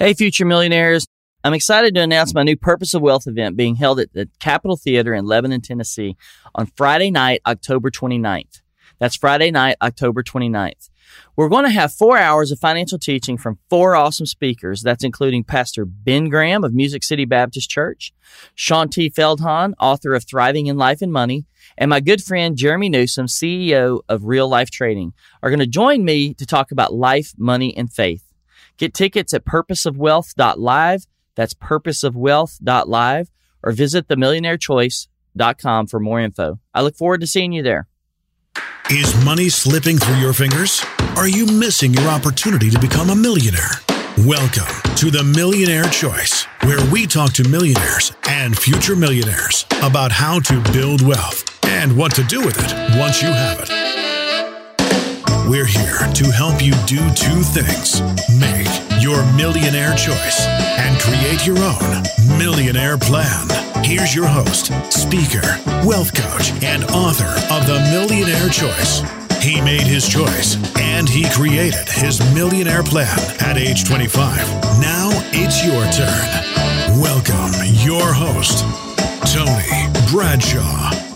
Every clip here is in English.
Hey, future millionaires. I'm excited to announce my new Purpose of Wealth event being held at the Capitol Theater in Lebanon, Tennessee on Friday night, October 29th. That's Friday night, October 29th. We're going to have four hours of financial teaching from four awesome speakers. That's including Pastor Ben Graham of Music City Baptist Church, Shaunti Feldhahn, author of Thriving in Life and Money, and my good friend Jeremy Newsome, CEO of Real Life Trading, are going to join me to talk about life, money, and faith. Get tickets at purposeofwealth.live. That's purposeofwealth.live or visit themillionairechoice.com for more info. I look forward to seeing you there. Is money slipping through your fingers? Are you missing your opportunity to become a millionaire? Welcome to the Millionaire Choice, where we talk to millionaires and future millionaires about how to build wealth and what to do with it once you have it. We're here to help you do two things make your millionaire choice and create your own millionaire plan. Here's your host, speaker, wealth coach, and author of The Millionaire Choice. He made his choice and he created his millionaire plan at age 25. Now it's your turn. Welcome, your host, Tony Bradshaw.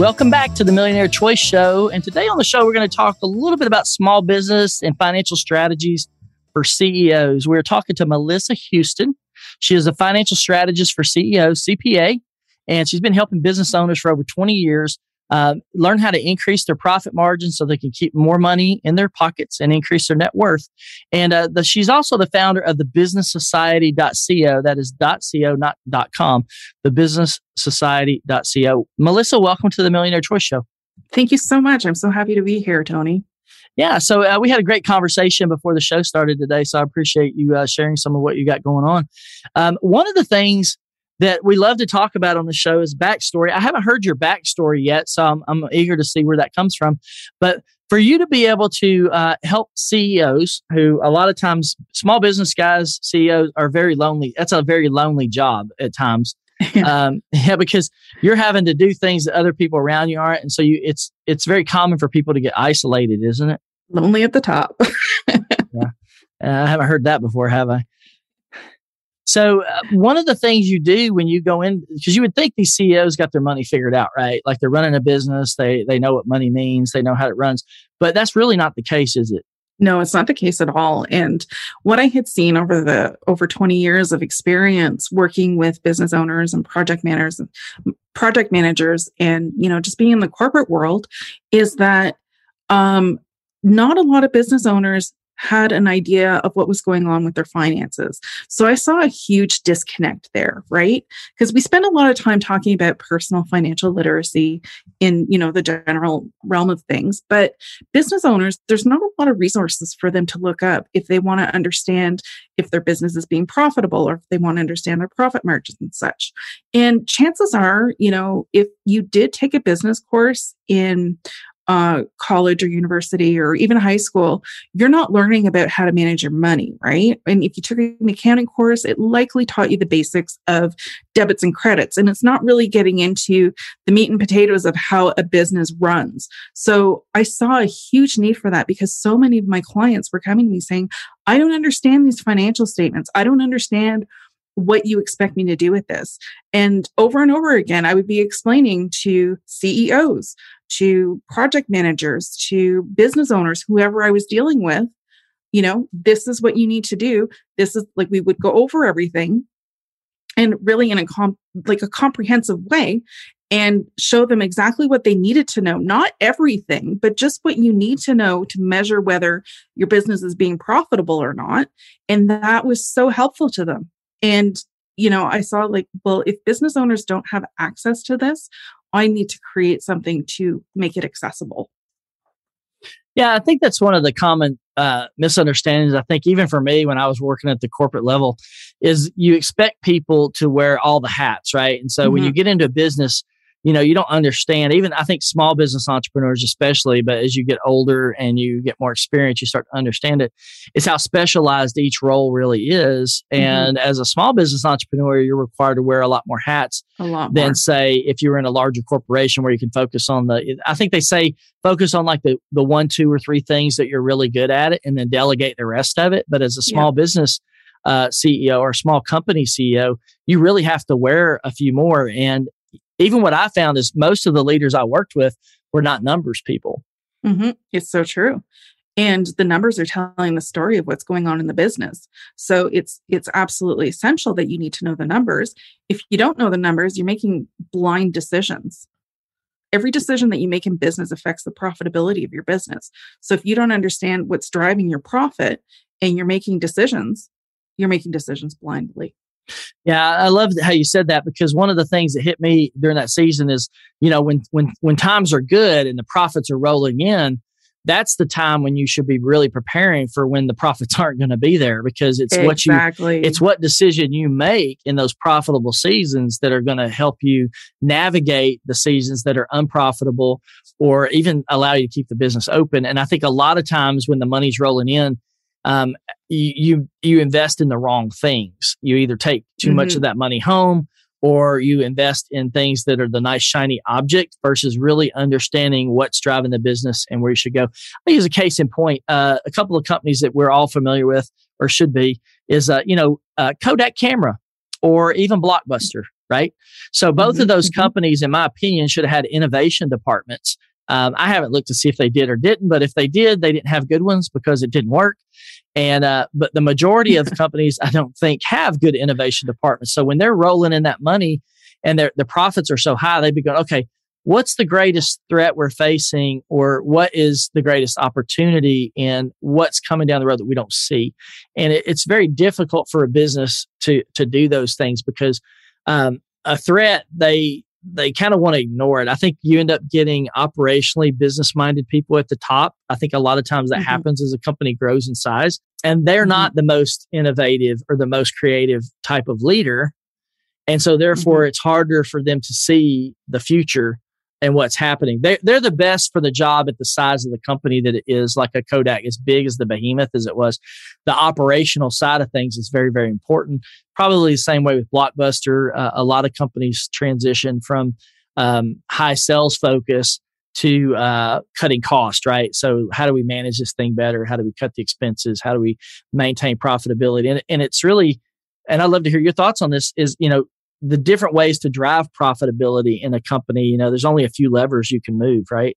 Welcome back to the Millionaire Choice Show. And today on the show, we're going to talk a little bit about small business and financial strategies for CEOs. We're talking to Melissa Houston. She is a financial strategist for CEOs, CPA, and she's been helping business owners for over 20 years uh, learn how to increase their profit margin so they can keep more money in their pockets and increase their net worth. And uh, the, she's also the founder of the businesssociety.co. That is .co, not .com. The businesssociety.co. Melissa, welcome to the Millionaire Choice Show. Thank you so much. I'm so happy to be here, Tony. Yeah, so uh, we had a great conversation before the show started today. So I appreciate you uh, sharing some of what you got going on. Um, one of the things that we love to talk about on the show is backstory. I haven't heard your backstory yet, so I'm, I'm eager to see where that comes from. But for you to be able to uh, help CEOs who a lot of times small business guys, CEOs are very lonely. That's a very lonely job at times. um, yeah, because you're having to do things that other people around you aren't, and so you it's it's very common for people to get isolated, isn't it? Lonely at the top. yeah. Uh, I haven't heard that before, have I? So uh, one of the things you do when you go in, because you would think these CEOs got their money figured out, right? Like they're running a business, they they know what money means, they know how it runs, but that's really not the case, is it? No, it's not the case at all. And what I had seen over the over 20 years of experience working with business owners and project managers and project managers and, you know, just being in the corporate world is that um, not a lot of business owners had an idea of what was going on with their finances. So I saw a huge disconnect there, right? Because we spend a lot of time talking about personal financial literacy in, you know, the general realm of things, but business owners, there's not a lot of resources for them to look up if they want to understand if their business is being profitable or if they want to understand their profit margins and such. And chances are, you know, if you did take a business course in uh, college or university or even high school, you're not learning about how to manage your money, right? And if you took an accounting course, it likely taught you the basics of debits and credits. And it's not really getting into the meat and potatoes of how a business runs. So I saw a huge need for that because so many of my clients were coming to me saying, I don't understand these financial statements. I don't understand what you expect me to do with this. And over and over again, I would be explaining to CEOs, to project managers, to business owners, whoever I was dealing with, you know, this is what you need to do. This is like we would go over everything and really in a comp like a comprehensive way and show them exactly what they needed to know. Not everything but just what you need to know to measure whether your business is being profitable or not. And that was so helpful to them. And you know i saw like well if business owners don't have access to this I need to create something to make it accessible. Yeah, I think that's one of the common uh, misunderstandings. I think even for me, when I was working at the corporate level, is you expect people to wear all the hats, right? And so mm-hmm. when you mm-hmm. get into a business, you know, you don't understand. Even I think small business entrepreneurs, especially, but as you get older and you get more experience, you start to understand it. It's how specialized each role really is. Mm-hmm. And as a small business entrepreneur, you're required to wear a lot more hats lot than say if you're in a larger corporation where you can focus on the. I think they say focus on like the the one, two, or three things that you're really good at it, and then delegate the rest of it. But as a small yeah. business uh, CEO or small company CEO, you really have to wear a few more. And even what I found is most of the leaders I worked with were not numbers people. Mm-hmm. It's so true. And the numbers are telling the story of what's going on in the business. So it's it's absolutely essential that you need to know the numbers. If you don't know the numbers, you're making blind decisions. Every decision that you make in business affects the profitability of your business. So if you don't understand what's driving your profit and you're making decisions, you're making decisions blindly. Yeah, I love how you said that because one of the things that hit me during that season is, you know, when when when times are good and the profits are rolling in, that's the time when you should be really preparing for when the profits aren't going to be there because it's exactly. what you it's what decision you make in those profitable seasons that are going to help you navigate the seasons that are unprofitable or even allow you to keep the business open and i think a lot of times when the money's rolling in um, you, you, you invest in the wrong things. You either take too mm-hmm. much of that money home or you invest in things that are the nice shiny object versus really understanding what's driving the business and where you should go. I use a case in point. Uh, a couple of companies that we're all familiar with or should be is, uh, you know, uh, Kodak camera or even Blockbuster, right? So both mm-hmm. of those mm-hmm. companies, in my opinion, should have had innovation departments um, I haven't looked to see if they did or didn't, but if they did, they didn't have good ones because it didn't work. And uh, but the majority of companies, I don't think, have good innovation departments. So when they're rolling in that money and their the profits are so high, they'd be going, okay, what's the greatest threat we're facing, or what is the greatest opportunity, and what's coming down the road that we don't see? And it, it's very difficult for a business to to do those things because um, a threat they they kind of want to ignore it. I think you end up getting operationally business minded people at the top. I think a lot of times that mm-hmm. happens as a company grows in size and they're mm-hmm. not the most innovative or the most creative type of leader. And so therefore mm-hmm. it's harder for them to see the future and what's happening. They, they're the best for the job at the size of the company that it is, like a Kodak, as big as the behemoth as it was. The operational side of things is very, very important. Probably the same way with Blockbuster. Uh, a lot of companies transition from um, high sales focus to uh, cutting cost, right? So, how do we manage this thing better? How do we cut the expenses? How do we maintain profitability? And, and it's really, and I'd love to hear your thoughts on this. Is you know the different ways to drive profitability in a company, you know, there's only a few levers you can move, right?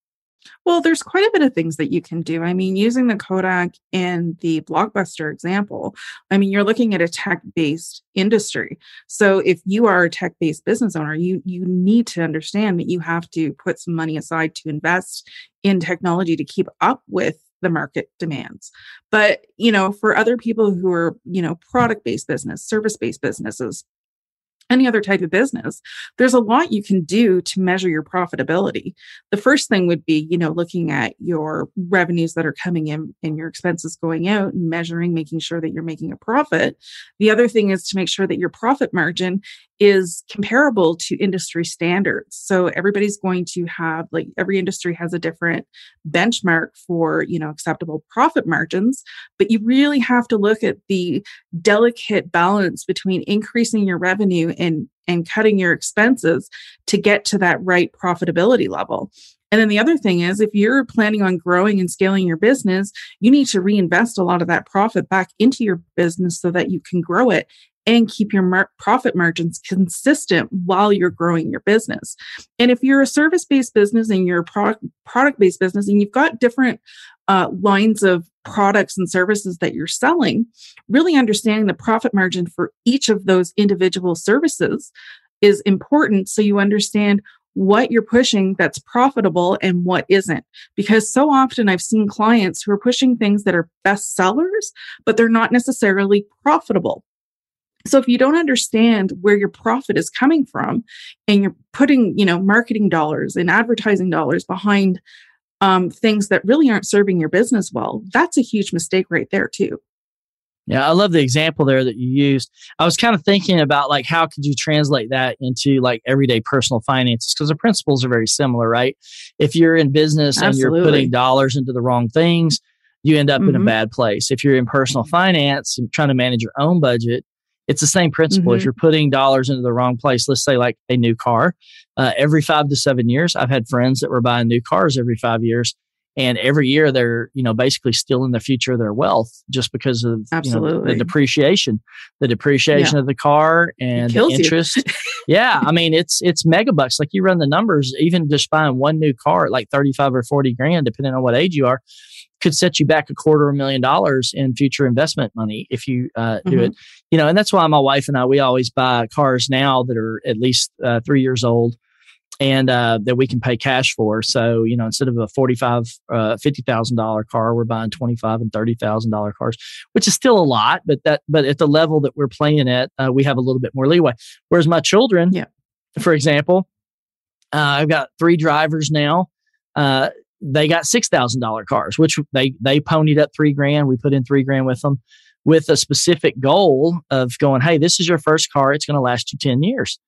Well, there's quite a bit of things that you can do. I mean, using the Kodak and the Blockbuster example, I mean, you're looking at a tech-based industry. So if you are a tech-based business owner, you you need to understand that you have to put some money aside to invest in technology to keep up with the market demands. But, you know, for other people who are, you know, product-based business, service-based businesses, any other type of business, there's a lot you can do to measure your profitability. The first thing would be, you know, looking at your revenues that are coming in and your expenses going out and measuring, making sure that you're making a profit. The other thing is to make sure that your profit margin is comparable to industry standards. So everybody's going to have like every industry has a different benchmark for, you know, acceptable profit margins, but you really have to look at the delicate balance between increasing your revenue and and cutting your expenses to get to that right profitability level. And then the other thing is, if you're planning on growing and scaling your business, you need to reinvest a lot of that profit back into your business so that you can grow it and keep your mar- profit margins consistent while you're growing your business. And if you're a service based business and you're a product product based business and you've got different uh, lines of products and services that you're selling, really understanding the profit margin for each of those individual services is important so you understand what you're pushing that's profitable and what isn't. Because so often I've seen clients who are pushing things that are best sellers, but they're not necessarily profitable. So if you don't understand where your profit is coming from and you're putting, you know, marketing dollars and advertising dollars behind um, things that really aren't serving your business well, that's a huge mistake right there too. Yeah, I love the example there that you used. I was kind of thinking about like how could you translate that into like everyday personal finances because the principles are very similar, right? If you're in business Absolutely. and you're putting dollars into the wrong things, you end up mm-hmm. in a mm-hmm. bad place. If you're in personal finance and trying to manage your own budget, it's the same principle. Mm-hmm. If you're putting dollars into the wrong place, let's say like a new car, uh, every five to seven years, I've had friends that were buying new cars every five years. and every year they're you know basically stealing the future of their wealth just because of Absolutely. You know, the depreciation the depreciation Yeah. of the car and the interest yeah i mean it's it's megabucks. like you run the numbers even just buying one new car like 35 or 40 grand depending on what age you are could set you back a quarter of a million dollars in future investment money if you uh, do Mhm. it you know and that's why my wife and i we always buy cars now that are at least uh, three years old and uh, that we can pay cash for. So, you know, instead of a forty-five, uh, fifty thousand dollar car, we're buying twenty-five and thirty thousand dollar cars, which is still a lot, but that, but at the level that we're playing at, uh, we have a little bit more leeway. Whereas my children, Yeah. for example, uh, I've got three drivers now. They got six thousand dollar cars, which they they ponied up three grand. We put in three grand with them, with a specific goal of going, hey, this is your first car. It's going to last you ten years.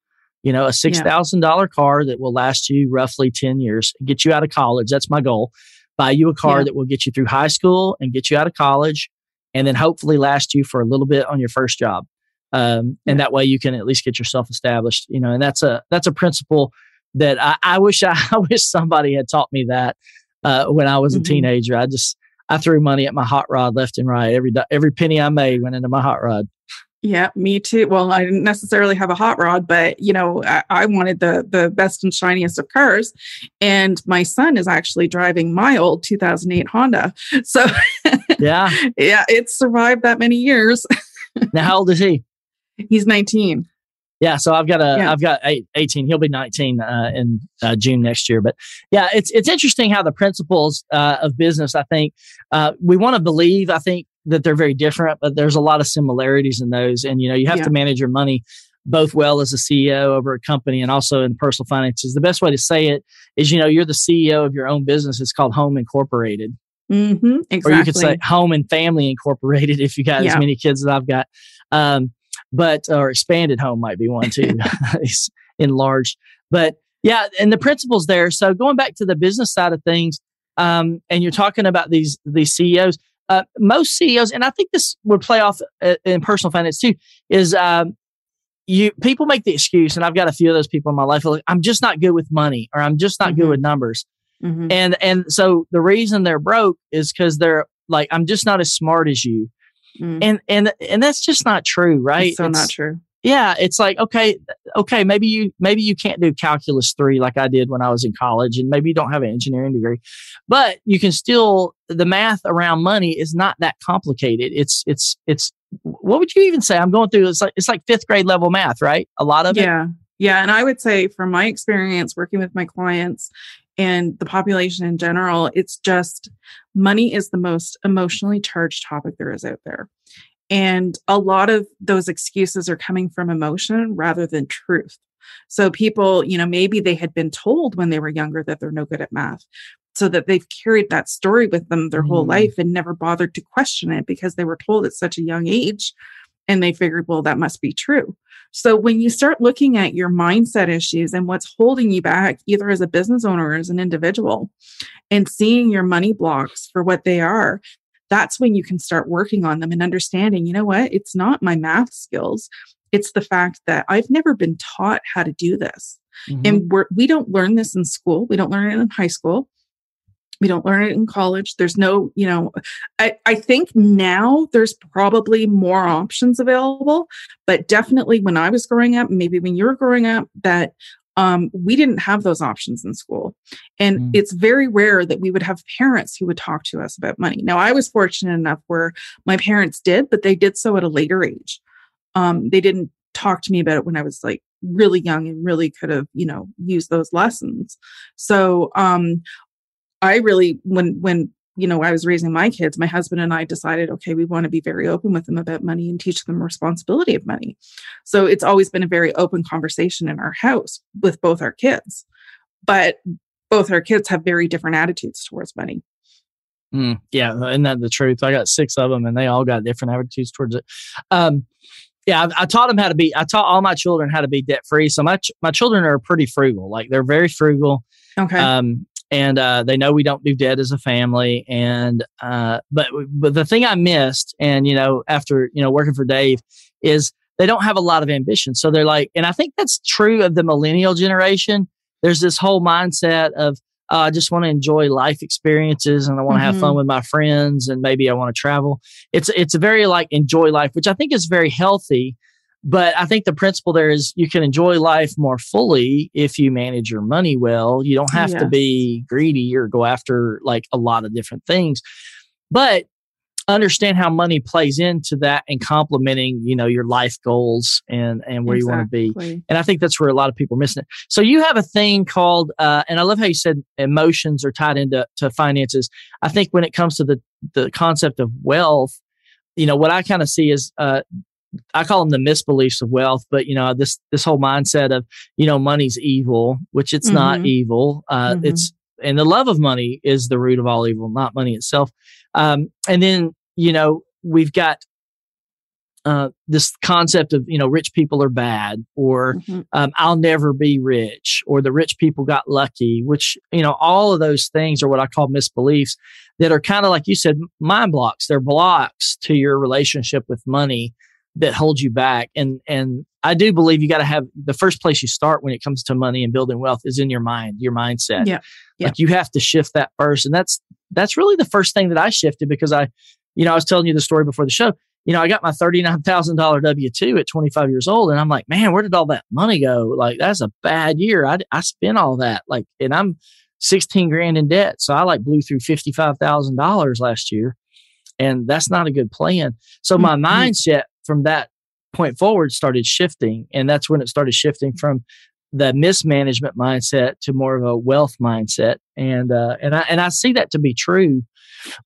You know, a six thousand dollar car that will last you roughly ten years, get you out of college. That's my goal. Buy you a car Yeah. that will get you through high school and get you out of college, and then hopefully last you for a little bit on your first job. Um, and that way you can at least get yourself established. You know, and that's a that's a principle that I, I wish I, I wish somebody had taught me that uh, when I was a Mhm. teenager. I just I threw money at my hot rod left and right. Every every penny I made went into my hot rod. Yeah, me too. Well, I didn't necessarily have a hot rod, but you know, I, I wanted the the best and shiniest of cars, and my son is actually driving my old 2008 Honda. So Yeah. yeah, it's survived that many years. now how old is he? He's 19. Yeah, so I've got a, Yeah. have got eight, 18. He'll be 19 uh, in uh, June next year. But yeah, it's it's interesting how the principles uh, of business. I think uh, we want to believe. I think that they're very different, but there's a lot of similarities in those. And you know, you have Yeah. to manage your money both well as a CEO over a company and also in personal finances. The best way to say it is, you know, you're the CEO of your own business. It's called Home Incorporated Mm-hmm, exactly. or you could say home and family incorporated if you got as many kids as I've got. Um, but or expanded home might be one too, It's enlarged. But yeah, and the principles there. So going back to the business side of things, um, and you're talking about these these CEOs. Uh, most CEOs, and I think this would play off uh, in personal finance too, is um, you people make the excuse, and I've got a few of those people in my life. Like, I'm just not good with money, or I'm just not good Mhm. with numbers Mhm. and and so the reason they're broke is because they're like i'm just not as smart as you Mm. and and and that's just not true right It's so not true. yeah it's like okay okay maybe you maybe you can't do calculus 3 like i did when i was in college and maybe you don't have an engineering degree but you can still the math around money is not that complicated it's it's it's what would you even say i'm going through it's like it's like fifth grade level math right a lot of it Yeah. Yeah. And I would say from my experience working with my clients and the population in general, it's just money is the most emotionally charged topic there is out there. And a lot of those excuses are coming from emotion rather than truth. So people, you know, maybe they had been told when they were younger that they're no good at math. So that they've carried that story with them their whole Mm. life and never bothered to question it because they were told at such a young age. And they figured, well, that must be true. So when you start looking at your mindset issues and what's holding you back, either as a business owner or as an individual, and seeing your money blocks for what they are, that's when you can start working on them and understanding, you know what? It's not my math skills. It's the fact that I've never been taught how to do this. Mhm. And we're, we don't learn this in school. We don't learn it in high school. We don't learn it in college. There's no, you know, I, I think now there's probably more options available, but definitely when I was growing up, maybe when you were growing up, that um, we didn't have those options in school. And Mm. it's very rare that we would have parents who would talk to us about money. Now, I was fortunate enough where my parents did, but they did so at a later age. Um, they didn't talk to me about it when I was like really young and really could have, you know, used those lessons. So, um, I really, when, when, you know, I was raising my kids, my husband and I decided, okay, we want to be very open with them about money and teach them responsibility of money. So it's always been a very open conversation in our house with both our kids. But both our kids have very different attitudes towards money. Mm, yeah, isn't that the truth? I got six of them, and they all got different attitudes towards it. Um, yeah, I, I taught them how to be. I taught all my children how to be debt free. So my ch- my children are pretty frugal. Like they're very frugal. Okay. Um, and uh, they know we don't do debt as a family. And uh, but but the thing I missed, and you know, after you know working for Dave, is they don't have a lot of ambition. So they're like, and I think that's true of the millennial generation. There's this whole mindset of uh, I just want to enjoy life experiences and I want to have fun Mhm. with my friends and maybe I want to travel. It's it's a very like enjoy life, which I think is very healthy. But I think the principle there is you can enjoy life more fully if you manage your money well. You don't have to be greedy or go after like a lot of different things. But understand how money plays into that and complementing, you know, your life goals and and where you want to be. And I think that's where a lot of people are missing it. So you have a thing called, uh, and I love how you said emotions are tied into to finances. I think when it comes to the the concept of wealth, you know, what I kind of see is, uh, I call them the misbeliefs of wealth, but you know, this this whole mindset of, you know, money's evil, which it's not Mhm. evil. Uh, Mhm. It's and the love of money is the root of all evil, not money itself. Um, and then you know, we've got uh, this concept of you know rich people are bad or Mhm. um, I'll never be rich or the rich people got lucky, which, you know, all of those things are what I call misbeliefs that are kind of like you said, mind blocks. They're blocks to your relationship with money that hold you back. And, and I do believe you got to have the first place you start when it comes to money and building wealth is in your mind, your mindset. Yeah. Yeah. Like you have to shift that first. And that's, that's really the first thing that I shifted because I, you know, I was telling you the story before the show you know, I got my $39,000 W 2 at 25 years old. And I'm like, man, where did all that money go? Like, that's a bad year. I, I spent all that. Like, and I'm 16 grand in debt. So I like blew through $55,000 last year. And that's not a good plan. So my Mhm. mindset from that point forward started shifting. And that's when it started shifting from the mismanagement mindset to more of a wealth mindset. And, uh, and I, and I see that to be true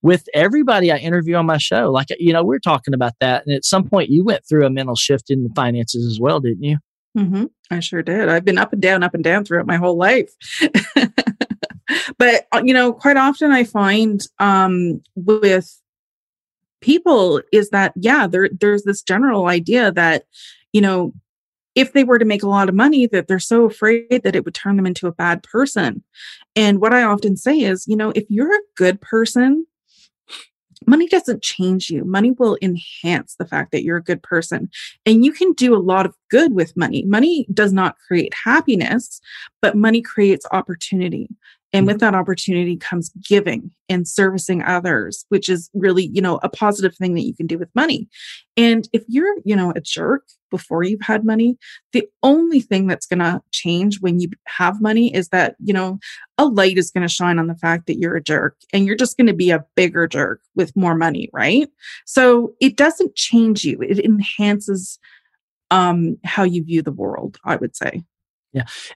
with everybody I interview on my show. Like, you know, we're talking about that. And at some point you went through a mental shift in the finances as well, didn't you? hmm I sure did. I've been up and down, up and down throughout my whole life. but uh, you know, quite often I find um, with people is that yeah, there there's this general idea that you know if they were to make a lot of money that they're so afraid that it would turn them into a bad person. And what I often say is, you know, if you're a good person, money doesn't change you. Money will enhance the fact that you're a good person. And you can do a lot of good with money. Money does not create happiness, but money creates opportunity. And with that opportunity comes giving and servicing others, which is really, you know, a positive thing that you can do with money. And if you're, you know, a jerk before you've had money, the only thing that's going to change when you have money is that, you know, a light is going to shine on the fact that you're a jerk and you're just going to be a bigger jerk with more money, right? So it doesn't change you. It enhances um how you view the world, I would say.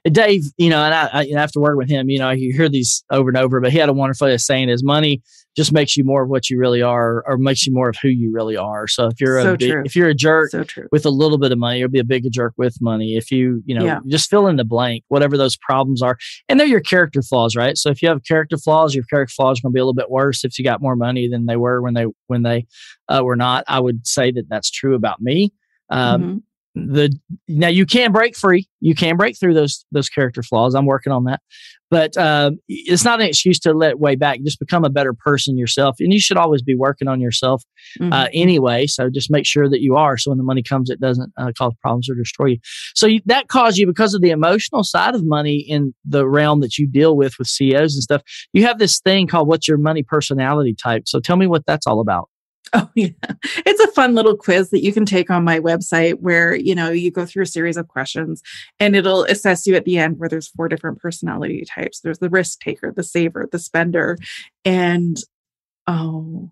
Dave, you know, and I, I after working with him, you know, you hear these over and over, but he had a wonderful way of saying is money just makes you more of what you really are or makes you more of who you really are. So if you're So a true. if you're a jerk So with a little bit of money, you'll be a bigger jerk with money. If you, you know, Yeah. just fill in the blank, whatever those problems are. And they're your character flaws, right? So if you have character flaws, your character flaws are going to be a little bit worse if you got more money than they were when they when they uh, were not. I would say that that's true about me. Um, Mhm. The now you can break free. You can break through those those character flaws. I'm working on that. But um, it's not an excuse to let way back. Just become a better person yourself. And you should always be working on yourself uh, Mhm. anyway. So just make sure that you are. So when the money comes it doesn't uh, cause problems or destroy you. So you, that caused you because of the emotional side of money in the realm that you deal with with ceos and stuff you have this thing called what's your money personality type. So tell me what that's all about Oh yeah. It's a fun little quiz that you can take on my website where, you know, you go through a series of questions and it'll assess you at the end where there's four different personality types. There's the risk taker, the saver, the spender, and oh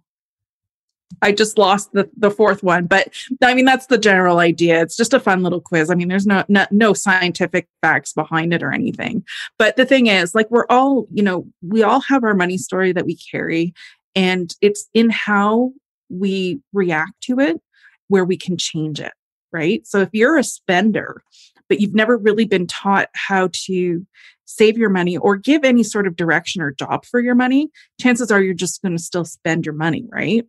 I just lost the the fourth one, but I mean that's the general idea. It's just a fun little quiz. I mean, there's no no, no scientific facts behind it or anything. But the thing is, like we're all, you know, we all have our money story that we carry and it's in how we react to it where we can change it, right? So if you're a spender, but you've never really been taught how to save your money or give any sort of direction or job for your money, chances are you're just going to still spend your money, right?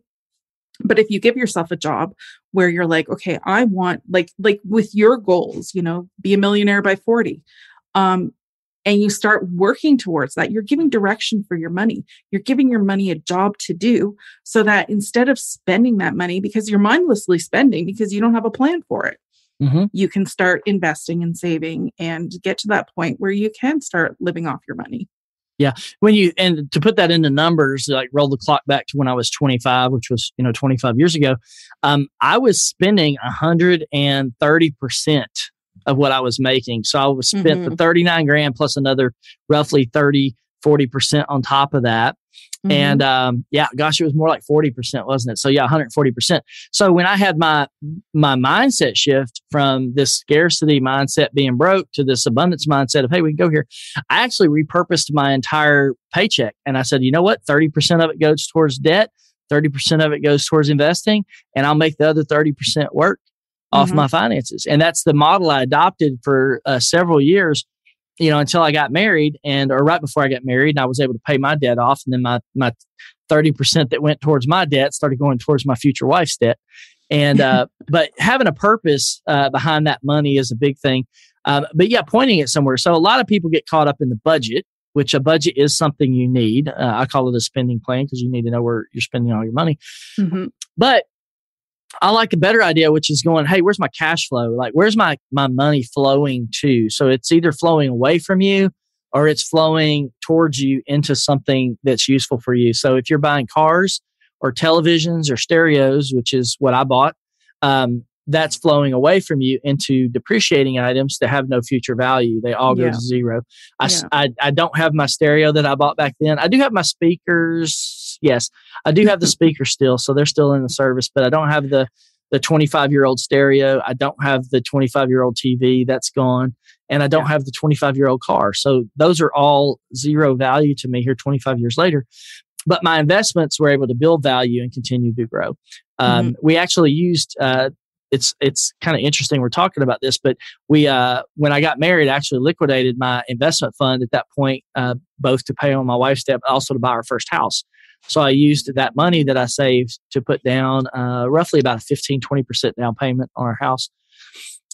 But if you give yourself a job where you're like, okay, I want like like with your goals, you know, be a millionaire by 40. Um and you start working towards that, you're giving direction for your money. You're giving your money a job to do so that instead of spending that money because you're mindlessly spending because you don't have a plan for it, mm-hmm. you can start investing and saving and get to that point where you can start living off your money. Yeah. When you, and to put that into numbers, like roll the clock back to when I was 25, which was, you know, 25 years ago, um, I was spending 130% of what I was making. So I was spent mm-hmm. the 39 grand plus another roughly 30, 40% on top of that. Mm-hmm. And um, yeah, gosh, it was more like 40%, wasn't it? So yeah, 140%. So when I had my my mindset shift from this scarcity mindset being broke to this abundance mindset of, hey, we can go here, I actually repurposed my entire paycheck. And I said, you know what? 30% of it goes towards debt, 30% of it goes towards investing, and I'll make the other 30% work off mm-hmm. my finances. And that's the model I adopted for uh, several years you know, until I got married and or right before I got married and I was able to pay my debt off and then my my 30% that went towards my debt started going towards my future wife's debt. And uh but having a purpose uh behind that money is a big thing. Um, but yeah, pointing it somewhere. So a lot of people get caught up in the budget, which a budget is something you need. Uh, I call it a spending plan because you need to know where you're spending all your money. Mm-hmm. But I like a better idea, which is going, hey, where's my cash flow? Like, where's my my money flowing to? So it's either flowing away from you or it's flowing towards you into something that's useful for you. So if you're buying cars or televisions or stereos, which is what I bought, um, that's flowing away from you into depreciating items that have no future value. They all go yeah. to zero. I, yeah. I, I don't have my stereo that I bought back then. I do have my speakers. Yes, I do have the speakers still, so they're still in the service, but I don't have the the 25 year old stereo. I don't have the 25 year old TV that's gone, and I don't yeah. have the 25 year old car. So those are all zero value to me here 25 years later. But my investments were able to build value and continue to grow. Um, mm-hmm. We actually used uh, it's it's kind of interesting we're talking about this, but we uh, when I got married, I actually liquidated my investment fund at that point, uh, both to pay on my wife's debt, but also to buy our first house. So I used that money that I saved to put down uh, roughly about a 15, 20% down payment on our house.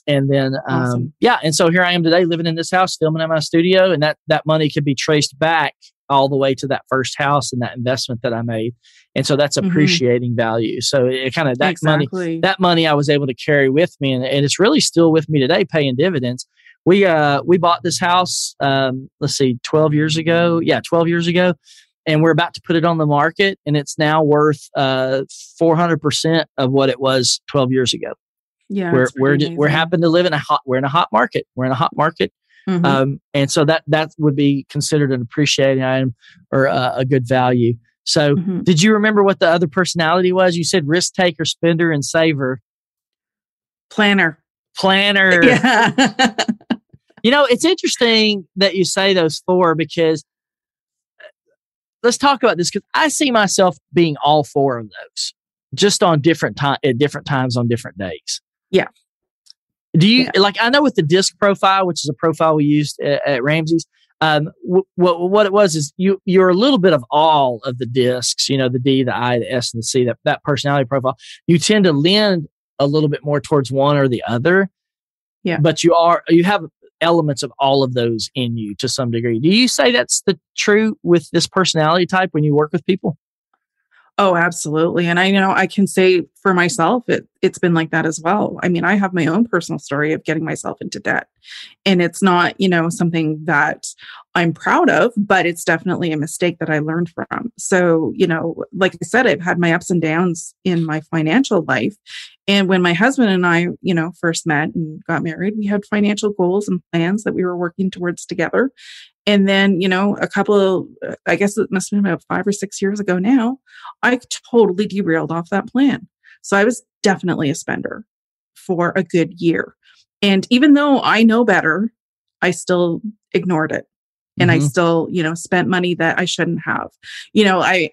And then, um, awesome. yeah. And so here I am today living in this house, filming in my studio. And that, that money could be traced back all the way to that first house and that investment that I made. And so that's mm-hmm. appreciating mm-hmm. value. So it kind of that exactly. money, that money I was able to carry with me and, and it's really still with me today paying dividends. We, uh, we bought this house, um, let's see, 12 years ago. Yeah, 12 years ago. And we're about to put it on the market and it's now worth, uh, 400% of what it was 12 years ago. Yeah. We're, we're, we're happen to live in a hot, we're in a hot market. We're in a hot market. Mm-hmm. Um, and so that that would be considered an appreciating item or uh, a good value. So, mm-hmm. did you remember what the other personality was? You said risk taker, spender, and saver. Planner. Planner. Yeah. you know, it's interesting that you say those four because let's talk about this because I see myself being all four of those, just on different time at different times on different days. Yeah. Do you yeah. like? I know with the DISC profile, which is a profile we used at, at Ramsey's. Um, what what it was is you you're a little bit of all of the discs. You know, the D, the I, the S, and the C. That that personality profile. You tend to lend a little bit more towards one or the other. Yeah. But you are you have elements of all of those in you to some degree. Do you say that's the true with this personality type when you work with people? Oh, absolutely. And I know I can say for myself, it, it's been like that as well. I mean, I have my own personal story of getting myself into debt. And it's not, you know, something that I'm proud of, but it's definitely a mistake that I learned from. So, you know, like I said, I've had my ups and downs in my financial life. And when my husband and I, you know, first met and got married, we had financial goals and plans that we were working towards together. And then, you know, a couple of, I guess it must have been about five or six years ago now, I totally derailed off that plan. So I was definitely a spender for a good year. And even though I know better, I still ignored it. And mm-hmm. I still, you know, spent money that I shouldn't have. You know, I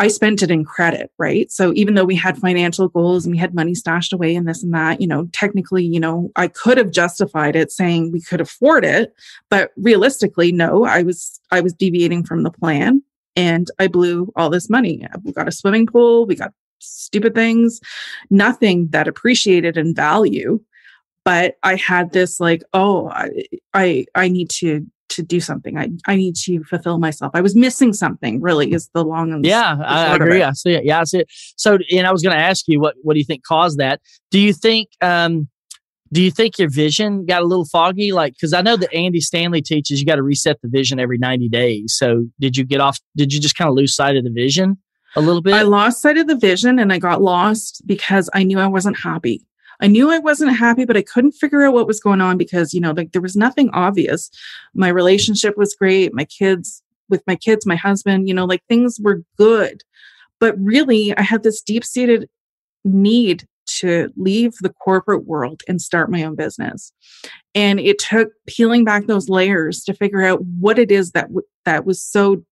I spent it in credit, right? So even though we had financial goals and we had money stashed away and this and that, you know, technically, you know, I could have justified it saying we could afford it, but realistically, no, I was I was deviating from the plan and I blew all this money. We got a swimming pool, we got stupid things, nothing that appreciated in value. But I had this like, oh, I I, I need to to do something. I, I need to fulfill myself. I was missing something really is the long and Yeah, I agree. I see it. Yeah, I see it. So and I was gonna ask you what what do you think caused that? Do you think um do you think your vision got a little foggy? Like, because I know that Andy Stanley teaches you got to reset the vision every 90 days. So did you get off, did you just kind of lose sight of the vision a little bit? I lost sight of the vision and I got lost because I knew I wasn't happy. I knew I wasn't happy, but I couldn't figure out what was going on because, you know, like there was nothing obvious. My relationship was great. My kids, with my kids, my husband, you know, like things were good. But really, I had this deep seated need to leave the corporate world and start my own business. And it took peeling back those layers to figure out what it is that w- that was so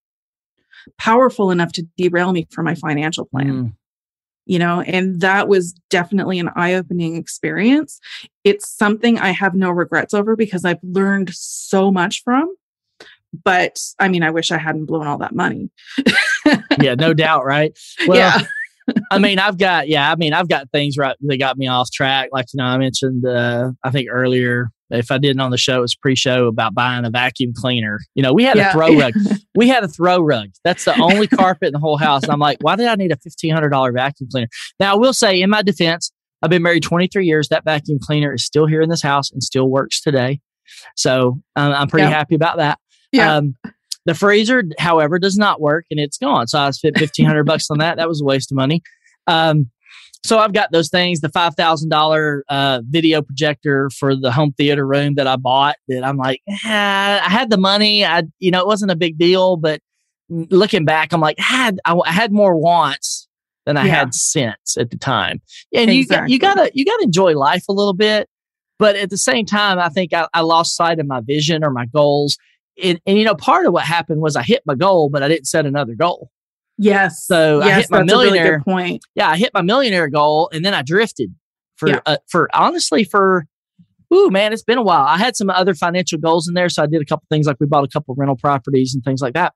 powerful enough to derail me from my financial plan. Mm. You know, and that was definitely an eye opening experience. It's something I have no regrets over because I've learned so much from. But I mean, I wish I hadn't blown all that money. yeah, no doubt, right? Well, yeah. I mean, I've got yeah, I mean, I've got things right that got me off track. Like you know, I mentioned uh, I think earlier if I didn't on the show, it was pre-show about buying a vacuum cleaner. You know, we had yeah. a throw rug. we had a throw rug. That's the only carpet in the whole house. And I'm like, why did I need a fifteen hundred dollar vacuum cleaner? Now I will say, in my defense, I've been married 23 years. That vacuum cleaner is still here in this house and still works today. So um, I'm pretty yeah. happy about that. Yeah. Um, the freezer, however, does not work and it's gone. So I spent fifteen hundred bucks on that. That was a waste of money. Um, so I've got those things, the five thousand uh, video projector for the home theater room that I bought. That I'm like, eh, I had the money. I, you know, it wasn't a big deal, but looking back, I'm like, I had I, I had more wants than I yeah. had sense at the time. And exactly. you you gotta you gotta enjoy life a little bit, but at the same time, I think I, I lost sight of my vision or my goals and, and, you know, part of what happened was I hit my goal, but I didn't set another goal. Yes. So yes, I hit my millionaire really point. Yeah, I hit my millionaire goal, and then I drifted for yeah. uh, for honestly for. Ooh, man, it's been a while. I had some other financial goals in there. So I did a couple things like we bought a couple rental properties and things like that.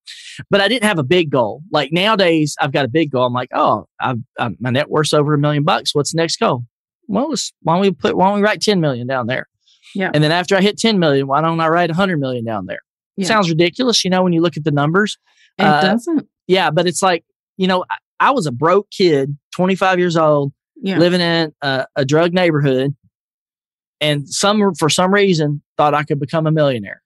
But I didn't have a big goal. Like nowadays, I've got a big goal. I'm like, oh, I've, I'm, my net worth's over a million bucks. What's the next goal? Well, why don't we put, why don't we write 10 million down there? Yeah. And then after I hit 10 million, why don't I write 100 million down there? Yeah. Sounds ridiculous, you know, when you look at the numbers. It uh, doesn't. Yeah, but it's like, you know, I, I was a broke kid, 25 years old, yeah. living in a, a drug neighborhood, and some for some reason thought I could become a millionaire.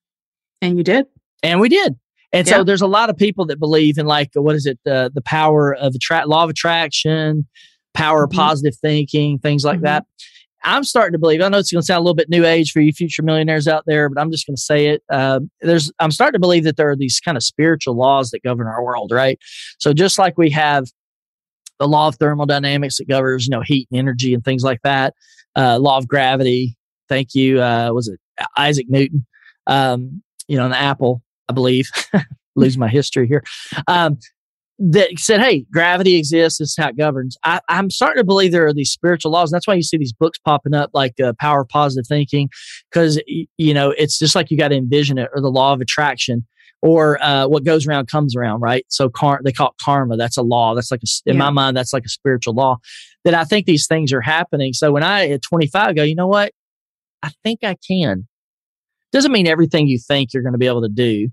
And you did. And we did. And yeah. so there's a lot of people that believe in like what is it the the power of attract law of attraction, power mm-hmm. of positive thinking, things like mm-hmm. that. I'm starting to believe. I know it's going to sound a little bit new age for you future millionaires out there, but I'm just going to say it. Uh, there's, I'm starting to believe that there are these kind of spiritual laws that govern our world, right? So just like we have the law of thermodynamics that governs, you know, heat and energy and things like that, uh, law of gravity. Thank you. Uh, was it Isaac Newton? Um, you know, an apple, I believe. Lose my history here. Um, that said, hey, gravity exists. This is how it governs. I, am starting to believe there are these spiritual laws. And that's why you see these books popping up like uh, Power of Positive Thinking, because, you know, it's just like you got to envision it or the law of attraction or uh, what goes around comes around, right? So car- they call it karma. That's a law. That's like, a, in yeah. my mind, that's like a spiritual law that I think these things are happening. So when I at 25 go, you know what? I think I can. Doesn't mean everything you think you're going to be able to do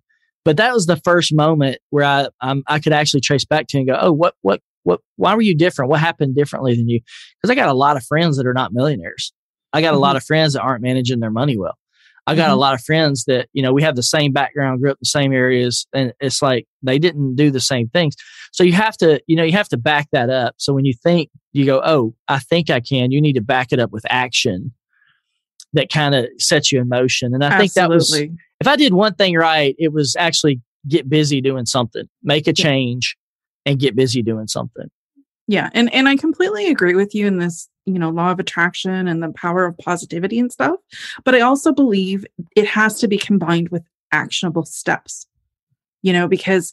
but that was the first moment where I um, I could actually trace back to and go, oh, what what what? Why were you different? What happened differently than you? Because I got a lot of friends that are not millionaires. I got mm-hmm. a lot of friends that aren't managing their money well. I got mm-hmm. a lot of friends that you know we have the same background, grew up in the same areas, and it's like they didn't do the same things. So you have to you know you have to back that up. So when you think you go, oh, I think I can, you need to back it up with action that kind of sets you in motion. And I Absolutely. think that was if I did one thing right, it was actually get busy doing something, make a change and get busy doing something. Yeah. And and I completely agree with you in this, you know, law of attraction and the power of positivity and stuff. But I also believe it has to be combined with actionable steps. You know, because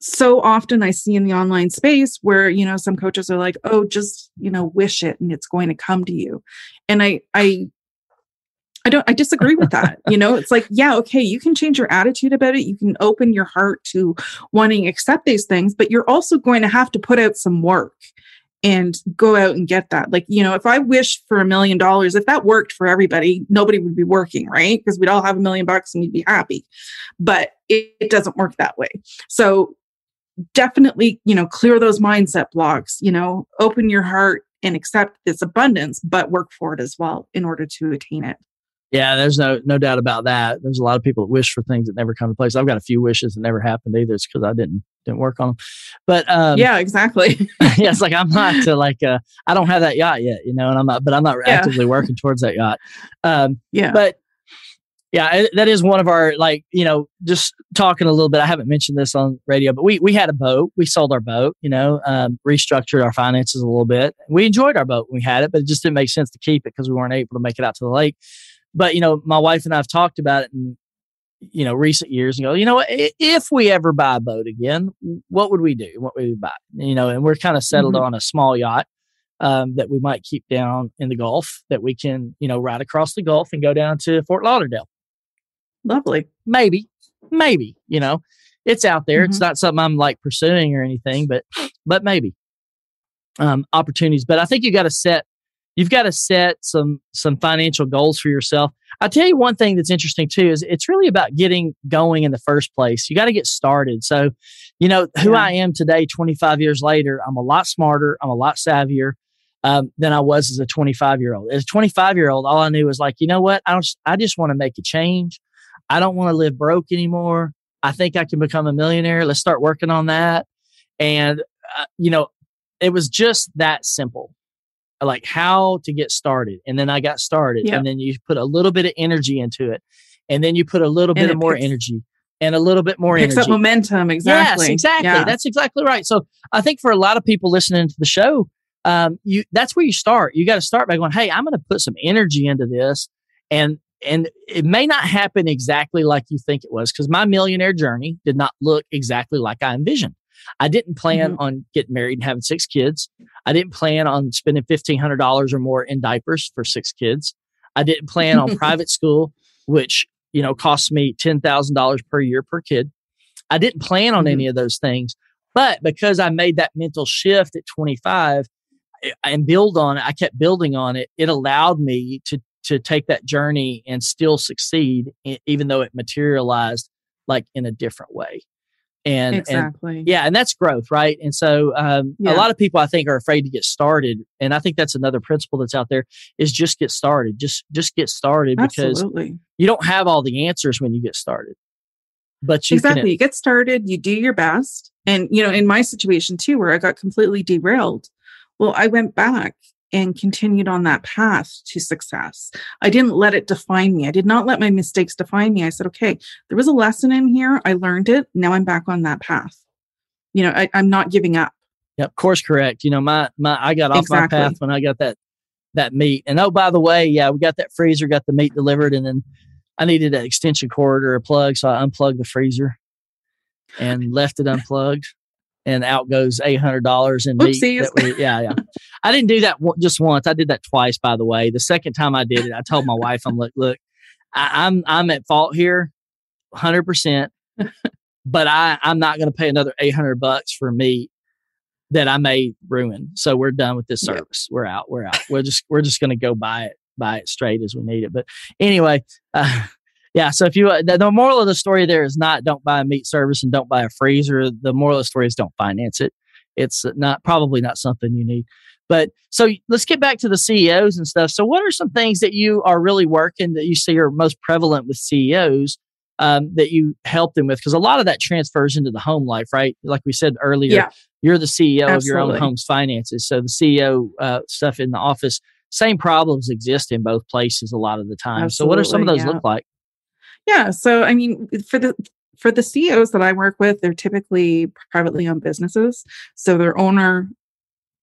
so often I see in the online space where, you know, some coaches are like, oh, just, you know, wish it and it's going to come to you. And I I I don't, I disagree with that. you know, it's like, yeah, okay, you can change your attitude about it. You can open your heart to wanting to accept these things, but you're also going to have to put out some work and go out and get that. Like, you know, if I wished for a million dollars, if that worked for everybody, nobody would be working, right? Because we'd all have a million bucks and we'd be happy. But it, it doesn't work that way. So definitely, you know, clear those mindset blocks, you know, open your heart and accept this abundance, but work for it as well in order to attain it. Yeah, there's no no doubt about that. There's a lot of people that wish for things that never come to place. I've got a few wishes that never happened either. It's because I didn't didn't work on them. But um, yeah, exactly. yeah, it's like I'm not to like uh, I don't have that yacht yet, you know, and I'm not, but I'm not yeah. actively working towards that yacht. Um, yeah, but yeah, that is one of our like you know just talking a little bit. I haven't mentioned this on radio, but we we had a boat. We sold our boat. You know, um, restructured our finances a little bit. We enjoyed our boat when we had it, but it just didn't make sense to keep it because we weren't able to make it out to the lake but you know, my wife and I have talked about it in you know recent years and go, you know? If we ever buy a boat again, what would we do? What would we buy? You know, and we're kind of settled mm-hmm. on a small yacht um, that we might keep down in the Gulf that we can you know ride across the Gulf and go down to Fort Lauderdale. Lovely. Maybe, maybe you know, it's out there. Mm-hmm. It's not something I'm like pursuing or anything, but but maybe um, opportunities. But I think you got to set you've got to set some some financial goals for yourself. I tell you one thing that's interesting too is it's really about getting going in the first place. You got to get started. So, you know, who yeah. I am today, 25 years later, I'm a lot smarter. I'm a lot savvier um, than I was as a 25 year old. As a 25 year old, all I knew was like, you know what? I, don't, I just want to make a change. I don't want to live broke anymore. I think I can become a millionaire. Let's start working on that. And, uh, you know, it was just that simple like how to get started. And then I got started. Yep. And then you put a little bit of energy into it. And then you put a little and bit of more picks, energy and a little bit more picks energy. up momentum. Exactly. Yes, exactly. Yeah. That's exactly right. So I think for a lot of people listening to the show, um, you that's where you start. You got to start by going, Hey, I'm going to put some energy into this. And and it may not happen exactly like you think it was because my millionaire journey did not look exactly like I envisioned. I didn't plan mm-hmm. on getting married and having six kids. I didn't plan on spending $1,500 or more in diapers for six kids. I didn't plan on private school, which, you know, costs me $10,000 per year per kid. I didn't plan on mm-hmm. any of those things. But because I made that mental shift at 25 eh, and build on it, I kept building on it. It allowed me to, to take that journey and still succeed, even though it materialized like in a different way and exactly and, yeah and that's growth right and so um, yeah. a lot of people i think are afraid to get started and i think that's another principle that's out there is just get started just just get started Absolutely. because you don't have all the answers when you get started but you exactly can, you get started you do your best and you know in my situation too where i got completely derailed well i went back and continued on that path to success. I didn't let it define me. I did not let my mistakes define me. I said, okay, there was a lesson in here. I learned it. Now I'm back on that path. You know, I, am not giving up. Yep, course correct. You know, my my I got off exactly. my path when I got that that meat. And oh, by the way, yeah, we got that freezer, got the meat delivered, and then I needed an extension cord or a plug, so I unplugged the freezer and left it unplugged and out goes eight hundred dollars in meat. We, yeah, yeah. I didn't do that just once. I did that twice, by the way. The second time I did it, I told my wife, "I'm like, look, I, I'm I'm at fault here, hundred percent, but I I'm not going to pay another eight hundred bucks for meat that I may ruin. So we're done with this service. We're out. We're out. We're just we're just going to go buy it buy it straight as we need it. But anyway, uh, yeah. So if you, uh, the, the, moral of the story there is not don't buy a meat service and don't buy a freezer. The moral of the story is don't finance it. It's not probably not something you need. But so let's get back to the CEOs and stuff. So what are some things that you are really working that you see are most prevalent with CEOs um, that you help them with? Because a lot of that transfers into the home life, right? Like we said earlier, yeah. you're the CEO Absolutely. of your own home's finances. So the CEO uh, stuff in the office, same problems exist in both places a lot of the time. Absolutely, so what are some of those yeah. look like? Yeah. So, I mean, for the for the CEOs that I work with, they're typically privately owned businesses. So they're owner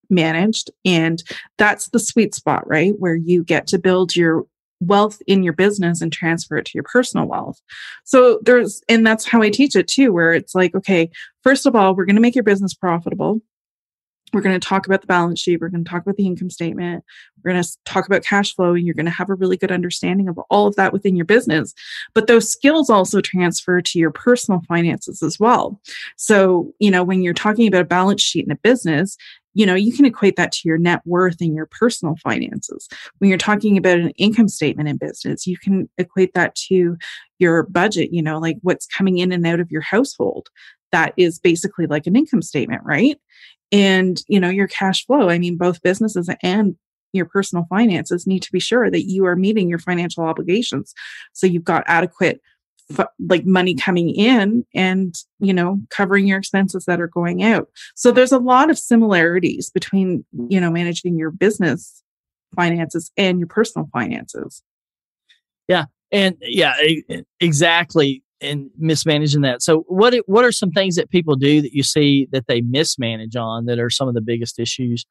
managed. And that's the sweet spot, right? Where you get to build your wealth in your business and transfer it to your personal wealth. So there's, and that's how I teach it too, where it's like, okay, first of all, we're going to make your business profitable. We're going to talk about the balance sheet. We're going to talk about the income statement. We're going to talk about cash flow, and you're going to have a really good understanding of all of that within your business. But those skills also transfer to your personal finances as well. So, you know, when you're talking about a balance sheet in a business, you know, you can equate that to your net worth and your personal finances. When you're talking about an income statement in business, you can equate that to your budget, you know, like what's coming in and out of your household. That is basically like an income statement, right? And you know your cash flow. I mean both businesses and your personal finances need to be sure that you are meeting your financial obligations. So you've got adequate like money coming in and you know covering your expenses that are going out. So there's a lot of similarities between you know managing your business finances and your personal finances. Yeah and yeah exactly and mismanaging that so what what are some things that people do that you see that they mismanage on that are some of the biggest issues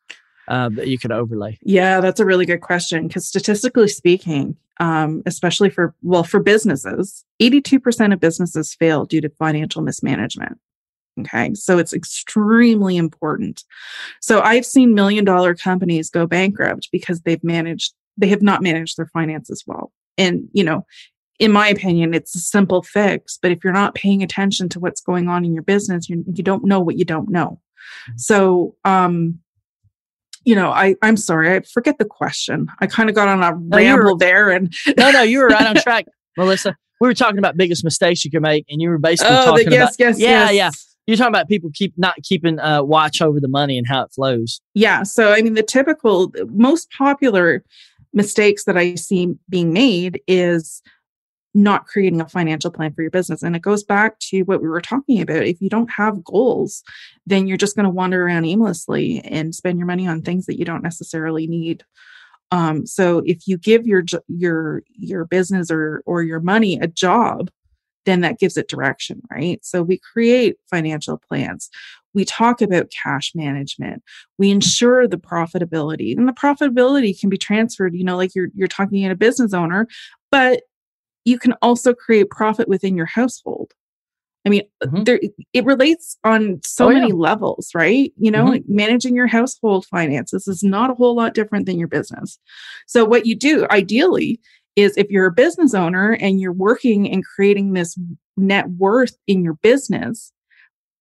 uh, that you could overlay? Yeah, that's a really good question because statistically speaking, um, especially for well for businesses, eighty-two percent of businesses fail due to financial mismanagement. Okay, so it's extremely important. So I've seen million-dollar companies go bankrupt because they've managed they have not managed their finances well, and you know. In my opinion, it's a simple fix, but if you're not paying attention to what's going on in your business, you, you don't know what you don't know. Mm-hmm. So, um, you know, I, I'm sorry, I forget the question. I kind of got on a no, ramble were, there and no, no, you were right on track, Melissa. We were talking about biggest mistakes you can make, and you were basically oh, talking the, yes, about yes, yeah, yes. yeah. You're talking about people keep not keeping uh, watch over the money and how it flows. Yeah. So I mean, the typical, most popular mistakes that I see being made is not creating a financial plan for your business. And it goes back to what we were talking about. If you don't have goals, then you're just going to wander around aimlessly and spend your money on things that you don't necessarily need. Um, so if you give your your your business or or your money a job, then that gives it direction, right? So we create financial plans. We talk about cash management. We ensure the profitability, and the profitability can be transferred. You know, like you're you're talking in a business owner, but you can also create profit within your household. I mean, mm-hmm. there it relates on so oh, many yeah. levels, right? You know, mm-hmm. like managing your household finances is not a whole lot different than your business. So what you do ideally is if you're a business owner and you're working and creating this net worth in your business,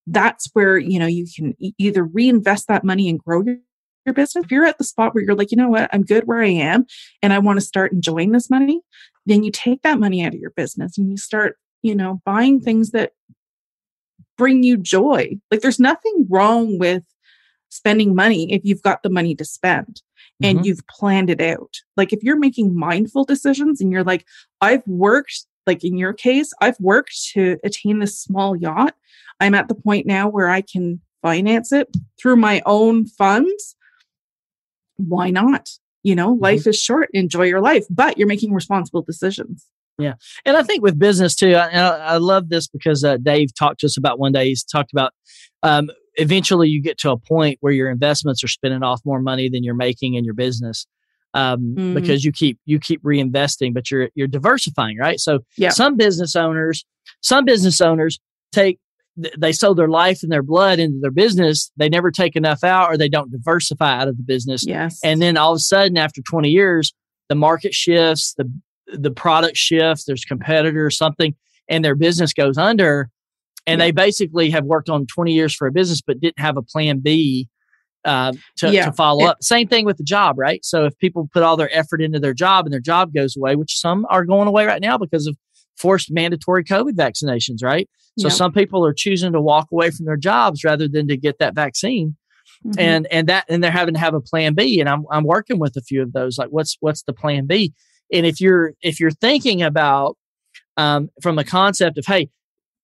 that's where, you know, you can either reinvest that money and grow your, your business. If you're at the spot where you're like, you know what, I'm good where I am and I want to start enjoying this money, then you take that money out of your business and you start, you know, buying things that bring you joy. Like there's nothing wrong with spending money if you've got the money to spend and mm-hmm. you've planned it out. Like if you're making mindful decisions and you're like, I've worked, like in your case, I've worked to attain this small yacht. I'm at the point now where I can finance it through my own funds. Why not? You know mm-hmm. life is short enjoy your life but you're making responsible decisions yeah and i think with business too i, I love this because uh, dave talked to us about one day he's talked about um, eventually you get to a point where your investments are spending off more money than you're making in your business um, mm-hmm. because you keep you keep reinvesting but you're you're diversifying right so yeah. some business owners some business owners take they sow their life and their blood into their business, they never take enough out or they don't diversify out of the business. Yes. And then all of a sudden, after 20 years, the market shifts, the the product shifts, there's competitors, something, and their business goes under. And yeah. they basically have worked on 20 years for a business, but didn't have a plan B uh, to, yeah. to follow it, up. Same thing with the job, right? So if people put all their effort into their job and their job goes away, which some are going away right now because of forced mandatory COVID vaccinations, right? So some people are choosing to walk away from their jobs rather than to get that vaccine. Mm-hmm. And and that and they're having to have a plan B. And I'm I'm working with a few of those. Like what's what's the plan B? And if you're if you're thinking about um, from a concept of hey,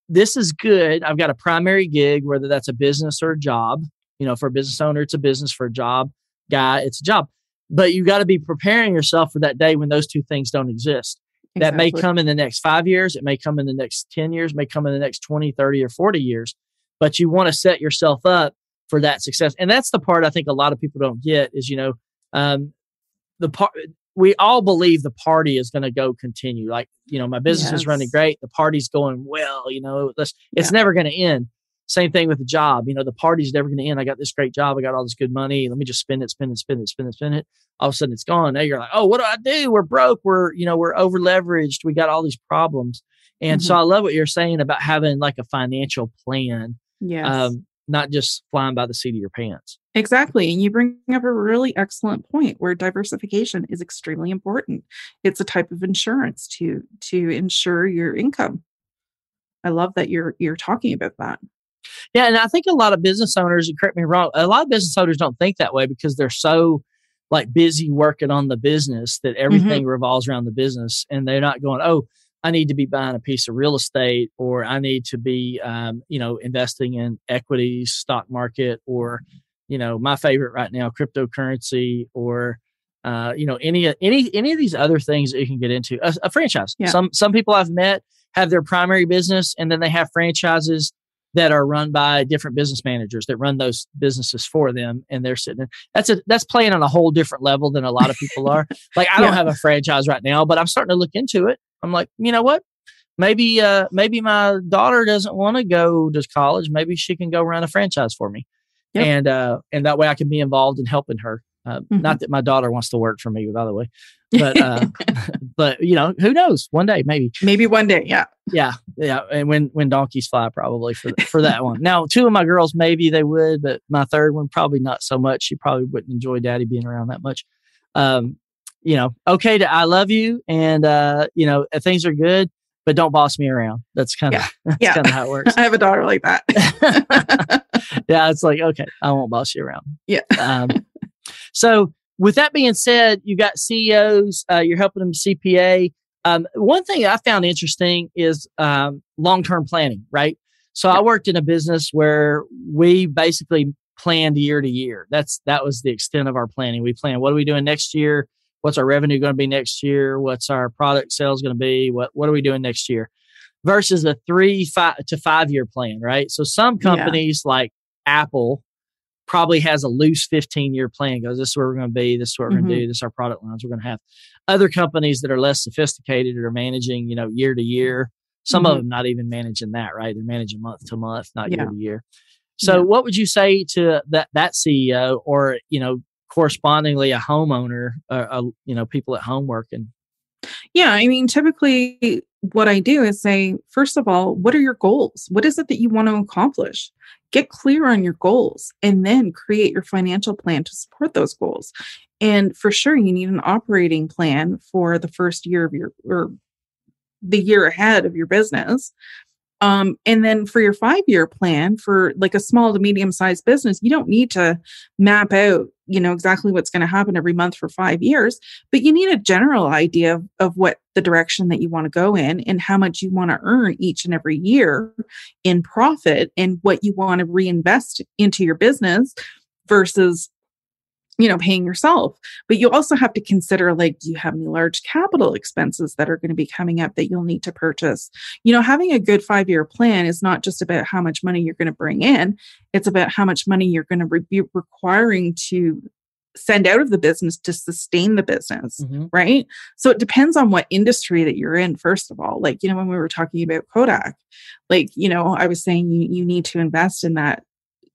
this is good. I've got a primary gig, whether that's a business or a job. You know, for a business owner, it's a business. For a job guy, it's a job. But you got to be preparing yourself for that day when those two things don't exist. That may come in the next five years. It may come in the next 10 years, may come in the next 20, 30, or 40 years. But you want to set yourself up for that success. And that's the part I think a lot of people don't get is, you know, um, the part we all believe the party is going to go continue. Like, you know, my business yes. is running great. The party's going well, you know, it's, it's yeah. never going to end. Same thing with the job. You know, the party's never going to end. I got this great job. I got all this good money. Let me just spend it, spend it, spend it, spend it, spend it. All of a sudden it's gone. Now you're like, oh, what do I do? We're broke. We're, you know, we're over leveraged. We got all these problems. And mm-hmm. so I love what you're saying about having like a financial plan. Yes. Um, not just flying by the seat of your pants. Exactly. And you bring up a really excellent point where diversification is extremely important. It's a type of insurance to to ensure your income. I love that you're you're talking about that. Yeah, and I think a lot of business owners, and correct me wrong, a lot of business owners don't think that way because they're so like busy working on the business that everything mm-hmm. revolves around the business, and they're not going, oh. I need to be buying a piece of real estate, or I need to be, um, you know, investing in equities, stock market, or, you know, my favorite right now, cryptocurrency, or, uh, you know, any any any of these other things that you can get into. A, a franchise. Yeah. Some some people I've met have their primary business, and then they have franchises that are run by different business managers that run those businesses for them and they're sitting that's a that's playing on a whole different level than a lot of people are. Like i don't have a franchise right now but i'm starting to look into it. I'm like you know what? Maybe uh maybe my daughter doesn't want to go to college. Maybe she can go run a franchise for me. Yep. and uh and that way i can be involved in helping her. Uh, mm-hmm. Not that my daughter wants to work for me, by the way, but uh, but you know, who knows? One day, maybe. Maybe one day, yeah, yeah, yeah. And when when donkeys fly, probably for for that one. Now, two of my girls, maybe they would, but my third one, probably not so much. She probably wouldn't enjoy daddy being around that much. Um, you know, okay to I love you, and uh, you know, things are good but don't boss me around. That's kind of yeah. that's yeah. kind of how it works. I have a daughter like that. yeah, it's like okay, I won't boss you around. Yeah. Um, so, with that being said, you got CEOs, uh, you're helping them CPA. Um, one thing I found interesting is um, long term planning, right? So, I worked in a business where we basically planned year to year. That's that was the extent of our planning. We planned what are we doing next year? What's our revenue going to be next year? What's our product sales going to be? What what are we doing next year? Versus a three five to five year plan, right? So some companies yeah. like Apple probably has a loose 15 year plan goes this is where we're going to be this is what we're mm-hmm. going to do this is our product lines we're going to have other companies that are less sophisticated that are managing you know year to year some mm-hmm. of them not even managing that right they're managing month to month not yeah. year to year so yeah. what would you say to that that ceo or you know correspondingly a homeowner uh, uh, you know people at home working yeah i mean typically what i do is say first of all what are your goals what is it that you want to accomplish get clear on your goals and then create your financial plan to support those goals. And for sure, you need an operating plan for the first year of your or the year ahead of your business. Um, and then for your five year plan for like a small to medium sized business, you don't need to map out, you know, exactly what's going to happen every month for five years, but you need a general idea of, of what the direction that you want to go in and how much you want to earn each and every year in profit and what you want to reinvest into your business versus you know paying yourself but you also have to consider like do you have any large capital expenses that are going to be coming up that you'll need to purchase. You know having a good 5 year plan is not just about how much money you're going to bring in it's about how much money you're going to re- be requiring to send out of the business to sustain the business mm-hmm. right? So it depends on what industry that you're in first of all. Like you know when we were talking about kodak like you know i was saying you, you need to invest in that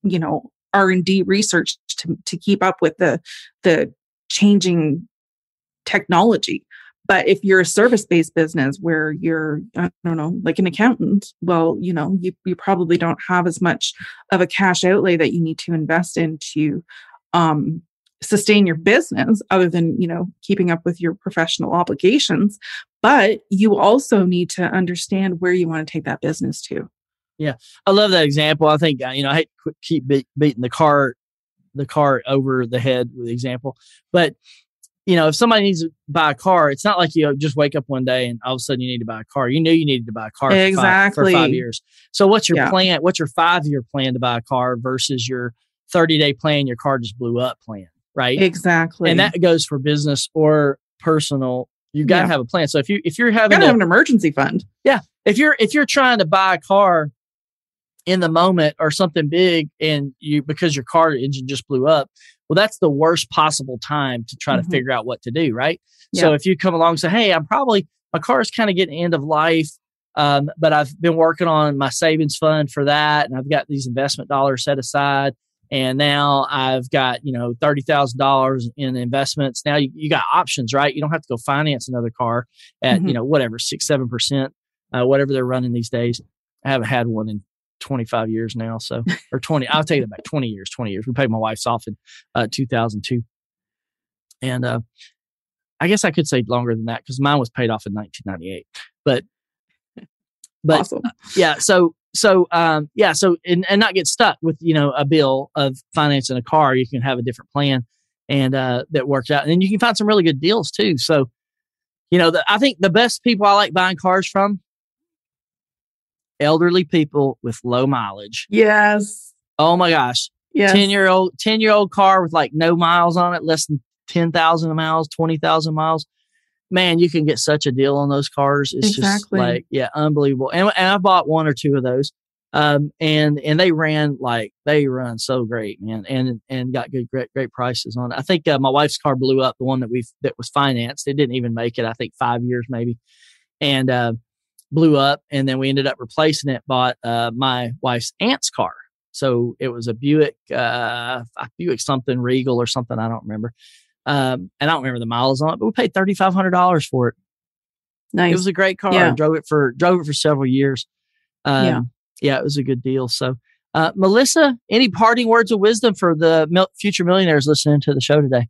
you know r&d research to, to keep up with the the changing technology. But if you're a service-based business where you're i don't know like an accountant well you know you, you probably don't have as much of a cash outlay that you need to invest into um, sustain your business other than you know keeping up with your professional obligations. But you also need to understand where you want to take that business to yeah, I love that example. I think uh, you know I hate to keep be- beating the cart the cart over the head with the example, but you know if somebody needs to buy a car, it's not like you just wake up one day and all of a sudden you need to buy a car. You knew you needed to buy a car exactly. for, five, for five years. So what's your yeah. plan? What's your five year plan to buy a car versus your thirty day plan? Your car just blew up plan, right? Exactly, and that goes for business or personal you got to yeah. have a plan. So if you if you're having you gotta a, have an emergency fund, yeah. If you're if you're trying to buy a car in the moment or something big and you because your car engine just blew up well that's the worst possible time to try mm-hmm. to figure out what to do right yeah. so if you come along and say hey i'm probably my car is kind of getting end of life um, but i've been working on my savings fund for that and i've got these investment dollars set aside and now i've got you know $30000 in investments now you, you got options right you don't have to go finance another car at mm-hmm. you know whatever six seven percent uh, whatever they're running these days i haven't had one in 25 years now. So, or 20, I'll take it back 20 years, 20 years. We paid my wife's off in uh, 2002. And uh, I guess I could say longer than that because mine was paid off in 1998. But, but awesome. uh, yeah. So, so um, yeah, so and, and not get stuck with you know a bill of financing a car. You can have a different plan and uh, that works out, and then you can find some really good deals too. So, you know, the, I think the best people I like buying cars from elderly people with low mileage. Yes. Oh my gosh, Yes. ten year old ten year old car with like no miles on it, less than ten thousand miles, twenty thousand miles. Man, you can get such a deal on those cars. It's just like yeah, unbelievable. And, and I bought one or two of those, um, and and they ran like they run so great, man, and and got good great great prices on it. I think uh, my wife's car blew up, the one that we that was financed. It didn't even make it. I think five years maybe, and uh, blew up, and then we ended up replacing it. Bought uh, my wife's aunt's car. So it was a Buick, uh, Buick something Regal or something. I don't remember. Um, and I don't remember the miles on it, but we paid thirty five hundred dollars for it. nice. It was a great car. Yeah. Drove it for drove it for several years. Um, Yeah. yeah, it was a good deal. So, uh, Melissa, any parting words of wisdom for the mil- future millionaires listening to the show today?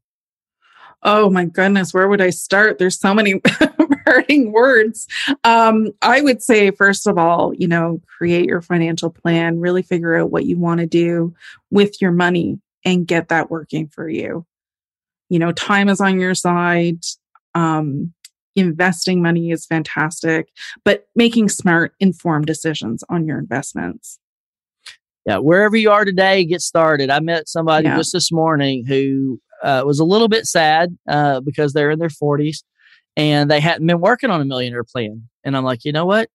Oh my goodness, where would I start? There's so many parting words. Um, I would say, first of all, you know, create your financial plan, really figure out what you want to do with your money and get that working for you. You know, time is on your side. Um, investing money is fantastic, but making smart, informed decisions on your investments. Yeah, wherever you are today, get started. I met somebody Yeah. just this morning who uh, was a little bit sad uh, because they're in their 40s and they hadn't been working on a millionaire plan. And I'm like, you know what?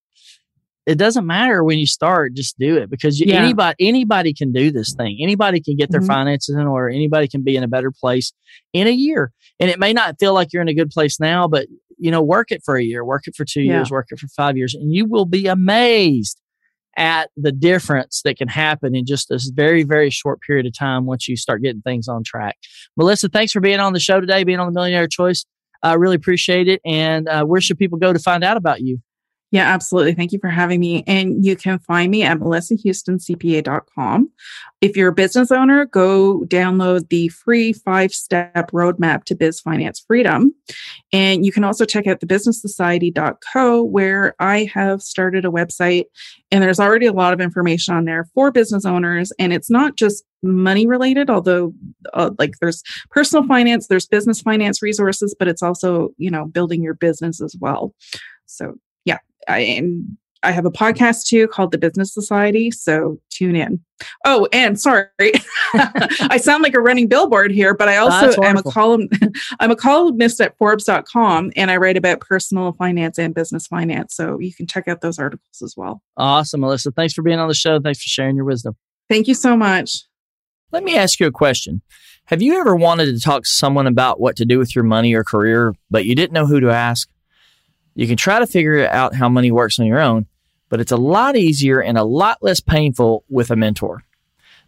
It doesn't matter when you start, just do it because you, Yeah. anybody anybody can do this thing. Anybody can get their Mhm. finances in order. Anybody can be in a better place in a year. And it may not feel like you're in a good place now, but you know, work it for a year, work it for two Yeah. years, work it for five years, and you will be amazed at the difference that can happen in just this very, very short period of time once you start getting things on track. Melissa, thanks for being on the show today, being on the Millionaire Choice. I really appreciate it. And uh, where should people go to find out about you? Yeah, absolutely. Thank you for having me. And you can find me at melissahoustoncpa.com. If you're a business owner, go download the free five step roadmap to biz finance freedom. And you can also check out the businesssociety.co, where I have started a website and there's already a lot of information on there for business owners. And it's not just money related, although uh, like there's personal finance, there's business finance resources, but it's also, you know, building your business as well. So I and I have a podcast too called The Business Society. So tune in. Oh, and sorry, I sound like a running billboard here, but I also am a column. I'm a columnist at Forbes.com, and I write about personal finance and business finance. So you can check out those articles as well. Awesome, Melissa. Thanks for being on the show. Thanks for sharing your wisdom. Thank you so much. Let me ask you a question. Have you ever wanted to talk to someone about what to do with your money or career, but you didn't know who to ask? You can try to figure out how money works on your own, but it's a lot easier and a lot less painful with a mentor.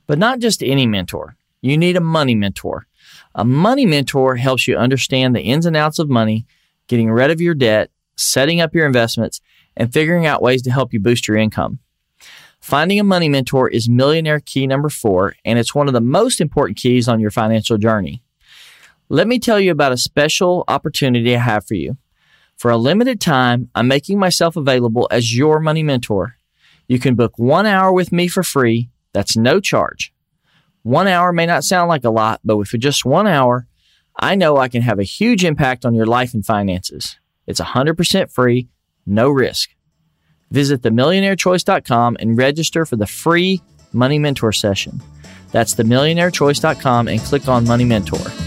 But not just any mentor. You need a money mentor. A money mentor helps you understand the ins and outs of money, getting rid of your debt, setting up your investments, and figuring out ways to help you boost your income. Finding a money mentor is millionaire key number four, and it's one of the most important keys on your financial journey. Let me tell you about a special opportunity I have for you. For a limited time, I'm making myself available as your money mentor. You can book one hour with me for free. That's no charge. One hour may not sound like a lot, but with just one hour, I know I can have a huge impact on your life and finances. It's 100% free, no risk. Visit themillionairechoice.com and register for the free Money Mentor session. That's themillionairechoice.com and click on Money Mentor.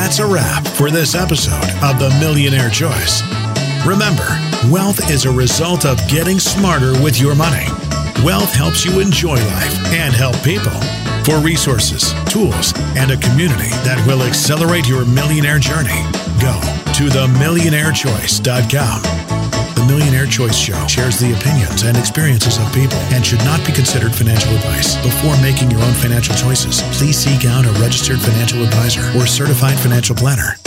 That's a wrap for this episode of The Millionaire Choice. Remember, wealth is a result of getting smarter with your money. Wealth helps you enjoy life and help people. For resources, tools, and a community that will accelerate your millionaire journey, go to themillionairechoice.com. The Millionaire Choice Show shares the opinions and experiences of people and should not be considered financial advice. Before making your own financial choices, please seek out a registered financial advisor or certified financial planner.